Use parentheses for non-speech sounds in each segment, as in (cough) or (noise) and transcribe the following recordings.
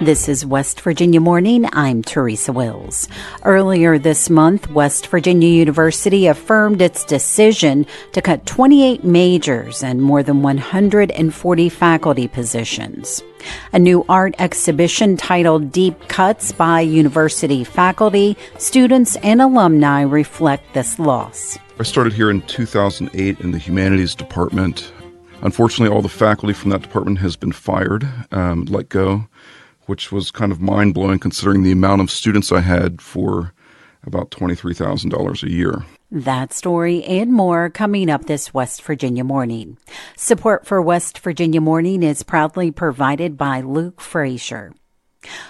This is West Virginia Morning. I'm Teresa Wills. Earlier this month, West Virginia University affirmed its decision to cut 28 majors and more than 140 faculty positions. A new art exhibition titled Deep Cuts by university faculty, students, and alumni reflect this loss. I started here in 2008 in the humanities department. Unfortunately, all the faculty from that department has been fired, um, let go which was kind of mind blowing considering the amount of students I had for about $23,000 a year. That story and more coming up this West Virginia morning. Support for West Virginia morning is proudly provided by Luke Frazier.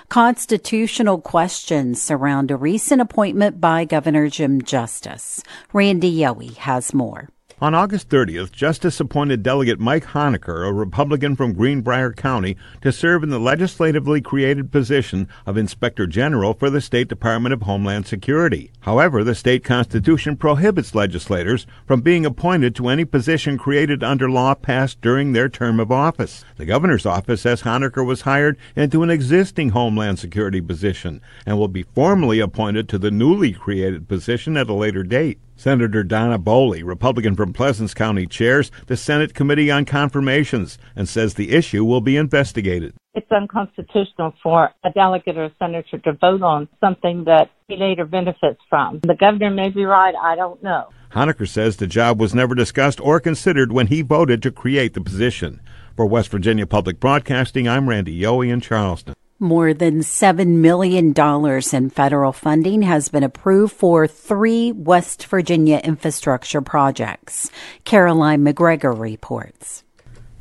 Constitutional questions surround a recent appointment by Governor Jim Justice. Randy Yohe has more. On August 30th, Justice appointed Delegate Mike Honaker, a Republican from Greenbrier County, to serve in the legislatively created position of Inspector General for the State Department of Homeland Security. However, the state constitution prohibits legislators from being appointed to any position created under law passed during their term of office. The governor's office says Honaker was hired into an existing Homeland Security position and will be formally appointed to the newly created position at a later date. Senator Donna Boley, Republican from Pleasants County, chairs the Senate Committee on Confirmations and says the issue will be investigated. It's unconstitutional for a delegate or a senator to vote on something that he later benefits from. The governor may be right, I don't know. Honaker says the job was never discussed or considered when he voted to create the position. For West Virginia Public Broadcasting, I'm Randy Yohe in Charleston. More than $7 million in federal funding has been approved for three West Virginia infrastructure projects. Caroline MacGregor reports.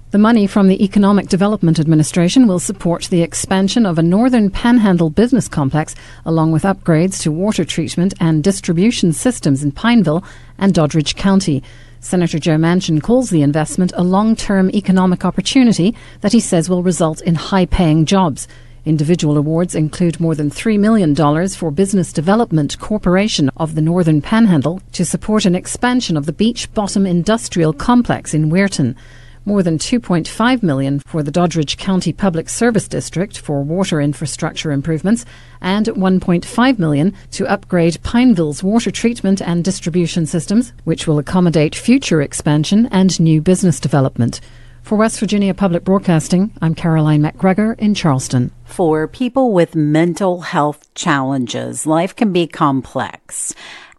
The money from the Economic Development Administration will support the expansion of a northern panhandle business complex, along with upgrades to water treatment and distribution systems in Pineville and Doddridge County. Senator Joe Manchin calls the investment a long term economic opportunity that he says will result in high paying jobs. Individual awards include more than $3 million for Business Development Corporation of the Northern Panhandle to support an expansion of the Beach Bottom Industrial Complex in Weirton more than 2.5 million for the Doddridge County Public Service District for water infrastructure improvements and 1.5 million to upgrade Pineville's water treatment and distribution systems, which will accommodate future expansion and new business development. For West Virginia Public Broadcasting, I'm Caroline MacGregor in Charleston. For people with mental health challenges, life can be complex.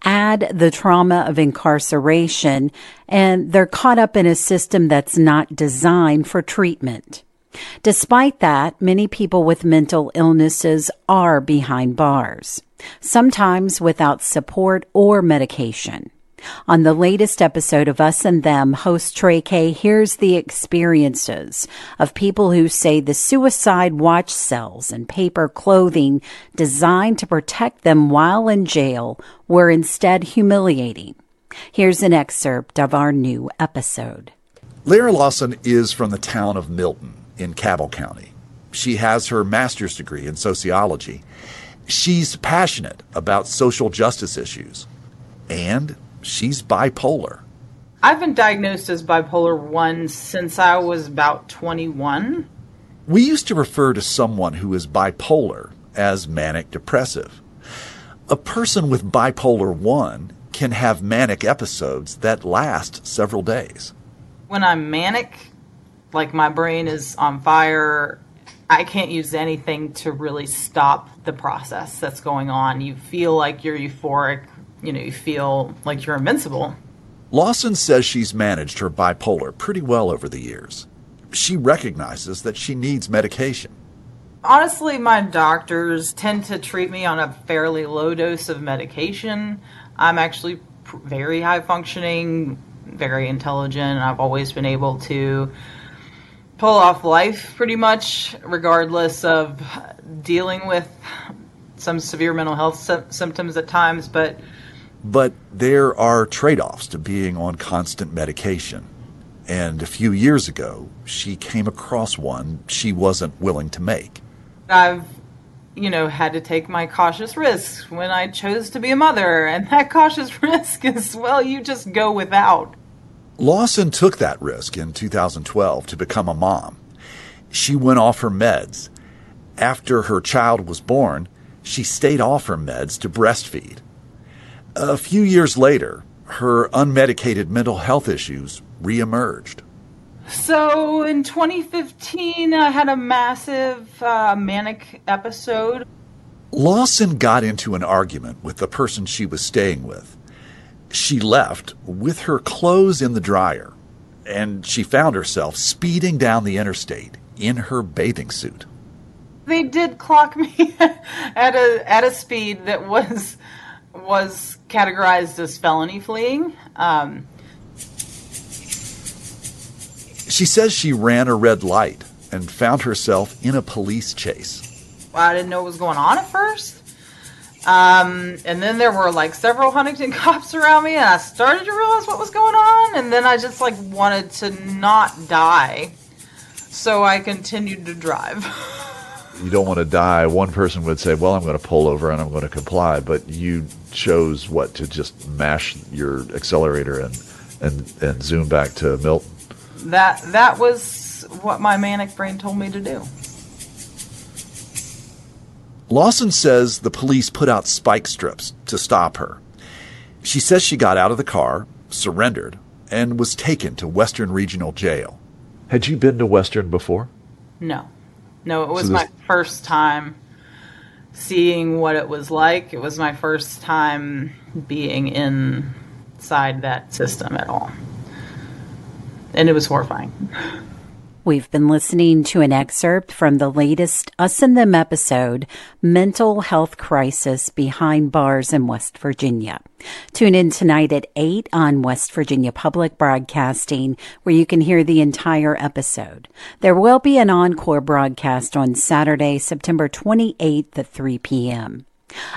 Add the trauma of incarceration, and they're caught up in a system that's not designed for treatment. Despite that, many people with mental illnesses are behind bars, sometimes without support or medication. On the latest episode of Us and Them, host Trey Kay hears the experiences of people who say the suicide watch cells and paper clothing designed to protect them while in jail were instead humiliating. Here's an excerpt of our new episode. Lara Lawson is from the town of Milton in Cabell County. She has her master's degree in sociology. She's passionate about social justice issues. And she's bipolar. I've been diagnosed as bipolar 1 since I was about 21. We used to refer to someone who is bipolar as manic depressive. A person with bipolar 1 can have manic episodes that last several days. When I'm manic, like my brain is on fire, I can't use anything to really stop the process that's going on. You feel like you're euphoric you know, you feel like you're invincible. Lawson says she's managed her bipolar pretty well over the years. She recognizes that she needs medication. Honestly, my doctors tend to treat me on a fairly low dose of medication. I'm actually very high functioning, very intelligent. I've always been able to pull off life pretty much, regardless of dealing with some severe mental health sy- symptoms at times. But but there are trade offs to being on constant medication. And a few years ago, she came across one she wasn't willing to make. I've, you know, had to take my cautious risks when I chose to be a mother. And that (laughs) cautious risk is, well, you just go without. Lawson took that risk in 2012 to become a mom. She went off her meds. After her child was born, she stayed off her meds to breastfeed. A few years later, her unmedicated mental health issues reemerged. So in 2015, I had a massive uh, manic episode. Lawson got into an argument with the person she was staying with. She left with her clothes in the dryer, and she found herself speeding down the interstate in her bathing suit. They did clock me (laughs) at a at a speed that was was categorized as felony fleeing. Um, she says she ran a red light and found herself in a police chase. I didn't know what was going on at first. Um, and then there were like several Huntington (laughs) cops around me, and I started to realize what was going on. And then I just like wanted to not die, so I continued to drive. (laughs) you don't want to die. One person would say, "Well, I'm going to pull over and I'm going to comply," but you chose what to just mash your accelerator and and and zoom back to Milton. That that was what my manic brain told me to do. Lawson says the police put out spike strips to stop her. She says she got out of the car, surrendered, and was taken to Western Regional Jail. Had you been to Western before? No. No, it was so this- my first time seeing what it was like. It was my first time being inside that system at all. And it was horrifying. We've been listening to an excerpt from the latest Us and Them episode, Mental Health Crisis Behind Bars in West Virginia. Tune in tonight at 8 on West Virginia Public Broadcasting, where you can hear the entire episode. There will be an encore broadcast on Saturday, September 28th at 3 p.m.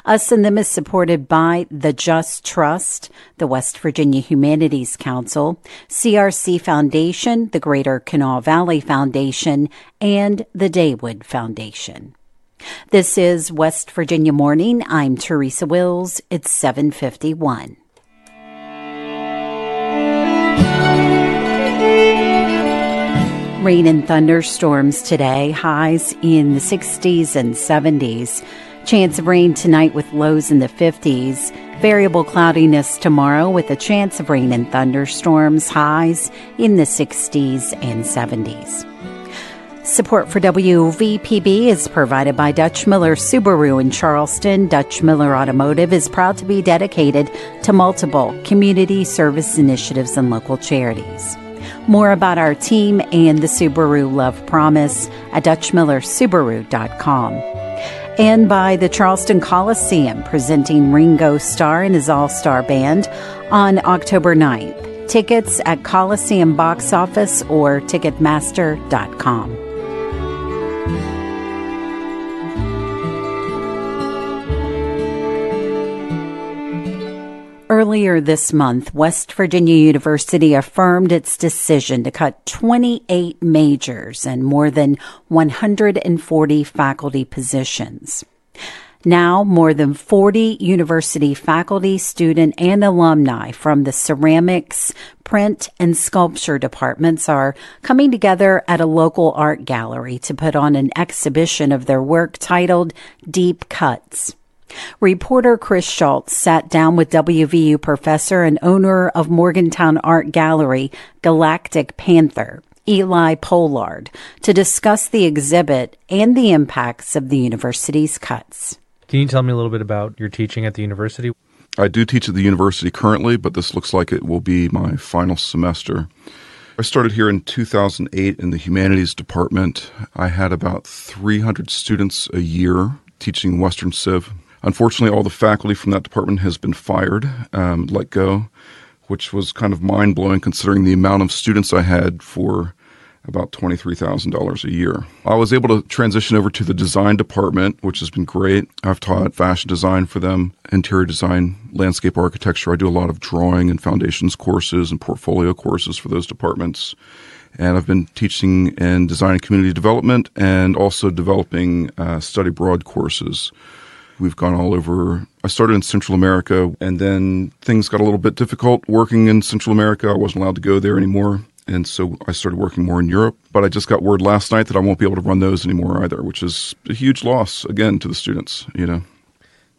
Us and Them is supported by the Just Trust, the West Virginia Humanities Council, CRC Foundation, the Greater Kanawha Valley Foundation, and the Daywood Foundation. This is West Virginia Morning. I'm Teresa Wills. It's 751. Rain and thunderstorms today, highs in the 60s and 70s. Chance of rain tonight with lows in the 50s. Variable cloudiness tomorrow with a chance of rain and thunderstorms, highs in the 60s and 70s. Support for WVPB is provided by Dutch Miller Subaru in Charleston. Dutch Miller Automotive is proud to be dedicated to multiple community service initiatives and local charities. More about our team and the Subaru Love Promise at DutchMillerSubaru.com and by the Charleston Coliseum presenting Ringo Starr and his All Star Band on October 9th. Tickets at Coliseum Box Office or Ticketmaster.com. Earlier this month, West Virginia University affirmed its decision to cut 28 majors and more than 140 faculty positions. Now, more than 40 university faculty, student, and alumni from the ceramics, print, and sculpture departments are coming together at a local art gallery to put on an exhibition of their work titled Deep Cuts. Reporter Chris Schulz sat down with WVU professor and owner of Morgantown Art Gallery, Galactic Panther, Eli Pollard, to discuss the exhibit and the impacts of the university's cuts. Can you tell me a little bit about your teaching at the university? I do teach at the university currently, but this looks like it will be my final semester. I started here in 2008 in the humanities department. I had about 300 students a year teaching Western Civ. Unfortunately, all the faculty from that department has been fired, um, let go, which was kind of mind blowing considering the amount of students I had for about $23,000 a year. I was able to transition over to the design department, which has been great. I've taught fashion design for them, interior design, landscape architecture. I do a lot of drawing and foundations courses and portfolio courses for those departments. And I've been teaching in design and community development and also developing uh, study abroad courses We've gone all over. I started in Central America, and then things got a little bit difficult working in Central America. I wasn't allowed to go there anymore. And so I started working more in Europe. But I just got word last night that I won't be able to run those anymore either, which is a huge loss, again, to the students, you know.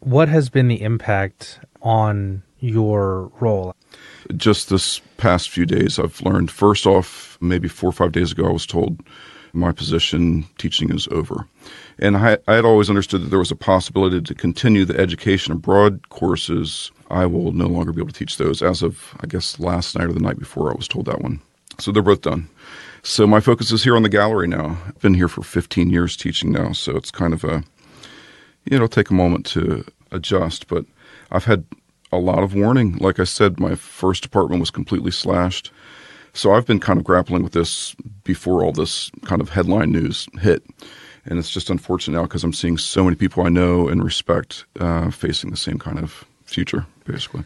What has been the impact on your role? Just this past few days, I've learned first off, maybe four or five days ago, I was told my position teaching is over. And I, had always understood that there was a possibility to continue the education abroad courses. I will no longer be able to teach those as of, I guess, last night or the night before I was told that one. So they're both done. So my focus is here on the gallery now. I've been here for 15 years teaching now, so it's kind of a, you know, take a moment to adjust, but I've had a lot of warning. Like I said, my first department was completely slashed. So I've been kind of grappling with this before all this kind of headline news hit. And it's just unfortunate now because I'm seeing so many people I know and respect uh, facing the same kind of future, basically.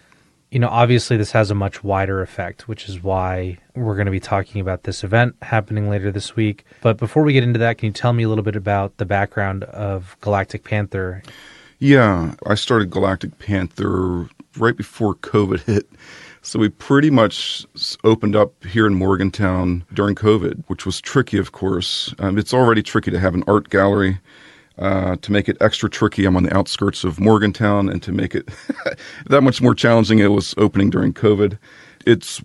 You know, obviously, this has a much wider effect, which is why we're going to be talking about this event happening later this week. But before we get into that, can you tell me a little bit about the background of Galactic Panther? Yeah, I started Galactic Panther right before COVID hit. So we pretty much opened up here in Morgantown during COVID, which was tricky, of course. Um, it's already tricky to have an art gallery. Uh, to make it extra tricky, I'm on the outskirts of Morgantown, and to make it (laughs) that much more challenging, it was opening during COVID. It's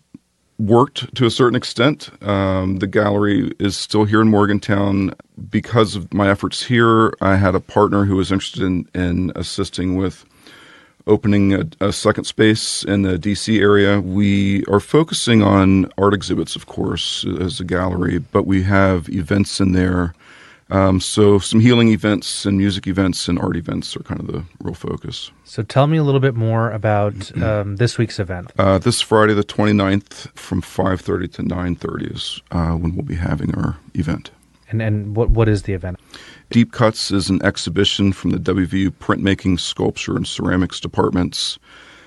worked to a certain extent. Um, the gallery is still here in Morgantown. Because of my efforts here, I had a partner who was interested in, in assisting with opening a, a, second space in the DC area. We are focusing on art exhibits, of course, as a gallery, but we have events in there. Um, so some healing events and music events and art events are kind of the real focus. So tell me a little bit more about (clears throat) um, this week's event. Uh, this Friday, the 29th, from 5.30 to 9.30 is uh, when we'll be having our event. And, and what, what is the event? Deep Cuts is an exhibition from the WVU printmaking, sculpture, and ceramics departments.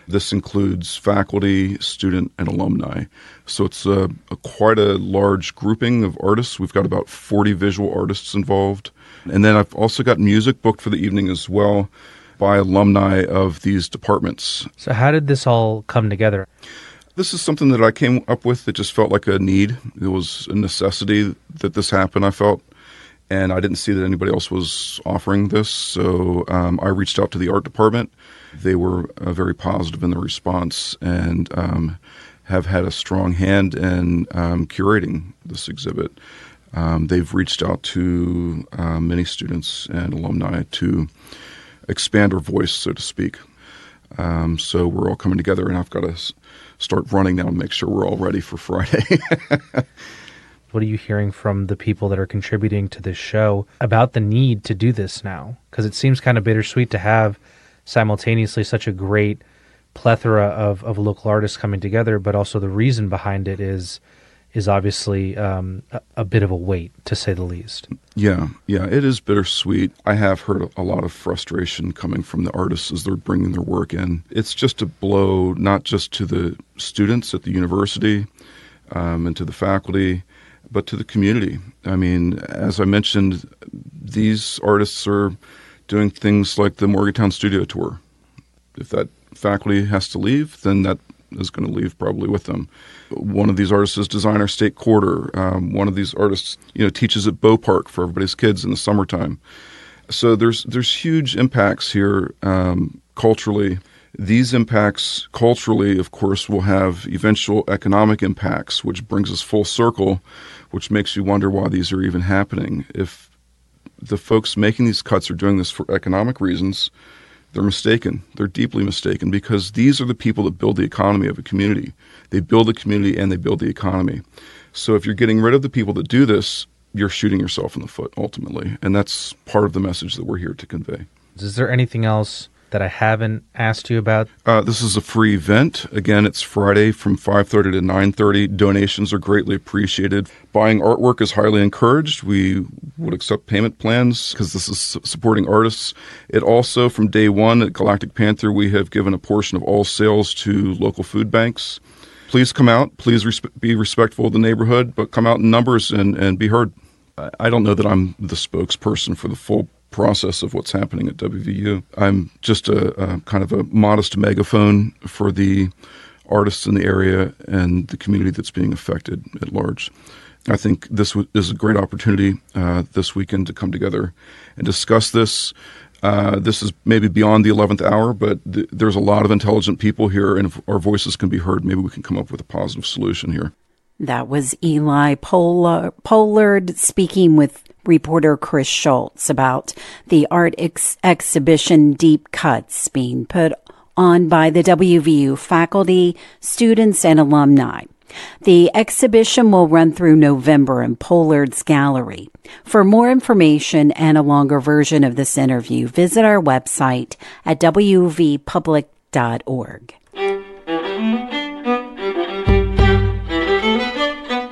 This includes faculty, student, and alumni. So it's a, a, quite a large grouping of artists. We've got about 40 visual artists involved. And then I've also got music booked for the evening as well by alumni of these departments. So, how did this all come together? This is something that I came up with that just felt like a need. It was a necessity that this happened, I felt and I didn't see that anybody else was offering this. So um, I reached out to the art department. They were uh, very positive in the response and um, have had a strong hand in um, curating this exhibit. Um, they've reached out to uh, many students and alumni to expand our voice, so to speak. Um, so we're all coming together, and I've got to s- start running now and make sure we're all ready for Friday. (laughs) What are you hearing from the people that are contributing to this show about the need to do this now? Because it seems kind of bittersweet to have simultaneously such a great plethora of, of local artists coming together, but also the reason behind it is is obviously um, a, bit of a weight, to say the least. Yeah, yeah, it is bittersweet. I have heard a lot of frustration coming from the artists as they're bringing their work in. It's just a blow, not just to the students at the university um, and to the faculty, but to the community. I mean, as I mentioned, these artists are doing things like the Morgantown Studio Tour. If that faculty has to leave, then that is going to leave probably with them. One of these artists is Designer State Quarter. Um, one of these artists, you know, teaches at BOPARC for everybody's kids in the summertime. So there's there's huge impacts here um, culturally these impacts culturally, of course, will have eventual economic impacts, which brings us full circle, which makes you wonder why these are even happening. If the folks making these cuts are doing this for economic reasons, they're mistaken. They're deeply mistaken because these are the people that build the economy of a community. They build the community and they build the economy. So if you're getting rid of the people that do this, you're shooting yourself in the foot ultimately. And that's part of the message that we're here to convey. Is there anything else that I haven't asked you about? Uh, this is a free event. Again, it's Friday from 5:30 to 9:30. Donations are greatly appreciated. Buying artwork is highly encouraged. We would accept payment plans because this is supporting artists. It also, from day one at Galactic Panther, we have given a portion of all sales to local food banks. Please come out. Please respe- be respectful of the neighborhood, but come out in numbers and, and be heard. I don't know that I'm the spokesperson for the full process of what's happening at WVU. I'm just a, a kind of a modest megaphone for the artists in the area and the community that's being affected at large. I think this is a great opportunity uh, this weekend to come together and discuss this. Uh, this is maybe beyond the 11th hour, but th- there's a lot of intelligent people here, and if our voices can be heard, maybe we can come up with a positive solution here. That was Eli Pollard speaking with reporter Chris Schulz about the art ex- exhibition Deep Cuts being put on by the WVU faculty, students, and alumni. The exhibition will run through November in Pollard's Gallery. For more information and a longer version of this interview, visit our website at wvpublic.org.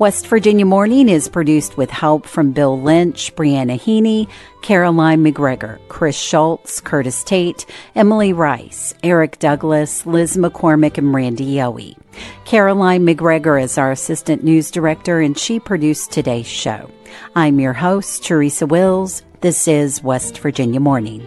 West Virginia Morning is produced with help from Bill Lynch, Brianna Heaney, Caroline MacGregor, Chris Schulz, Curtis Tate, Emily Rice, Eric Douglas, Liz McCormick, and Randy Yohe. Caroline MacGregor is our assistant news director, and she produced today's show. I'm your host, Teresa Wills. This is West Virginia Morning.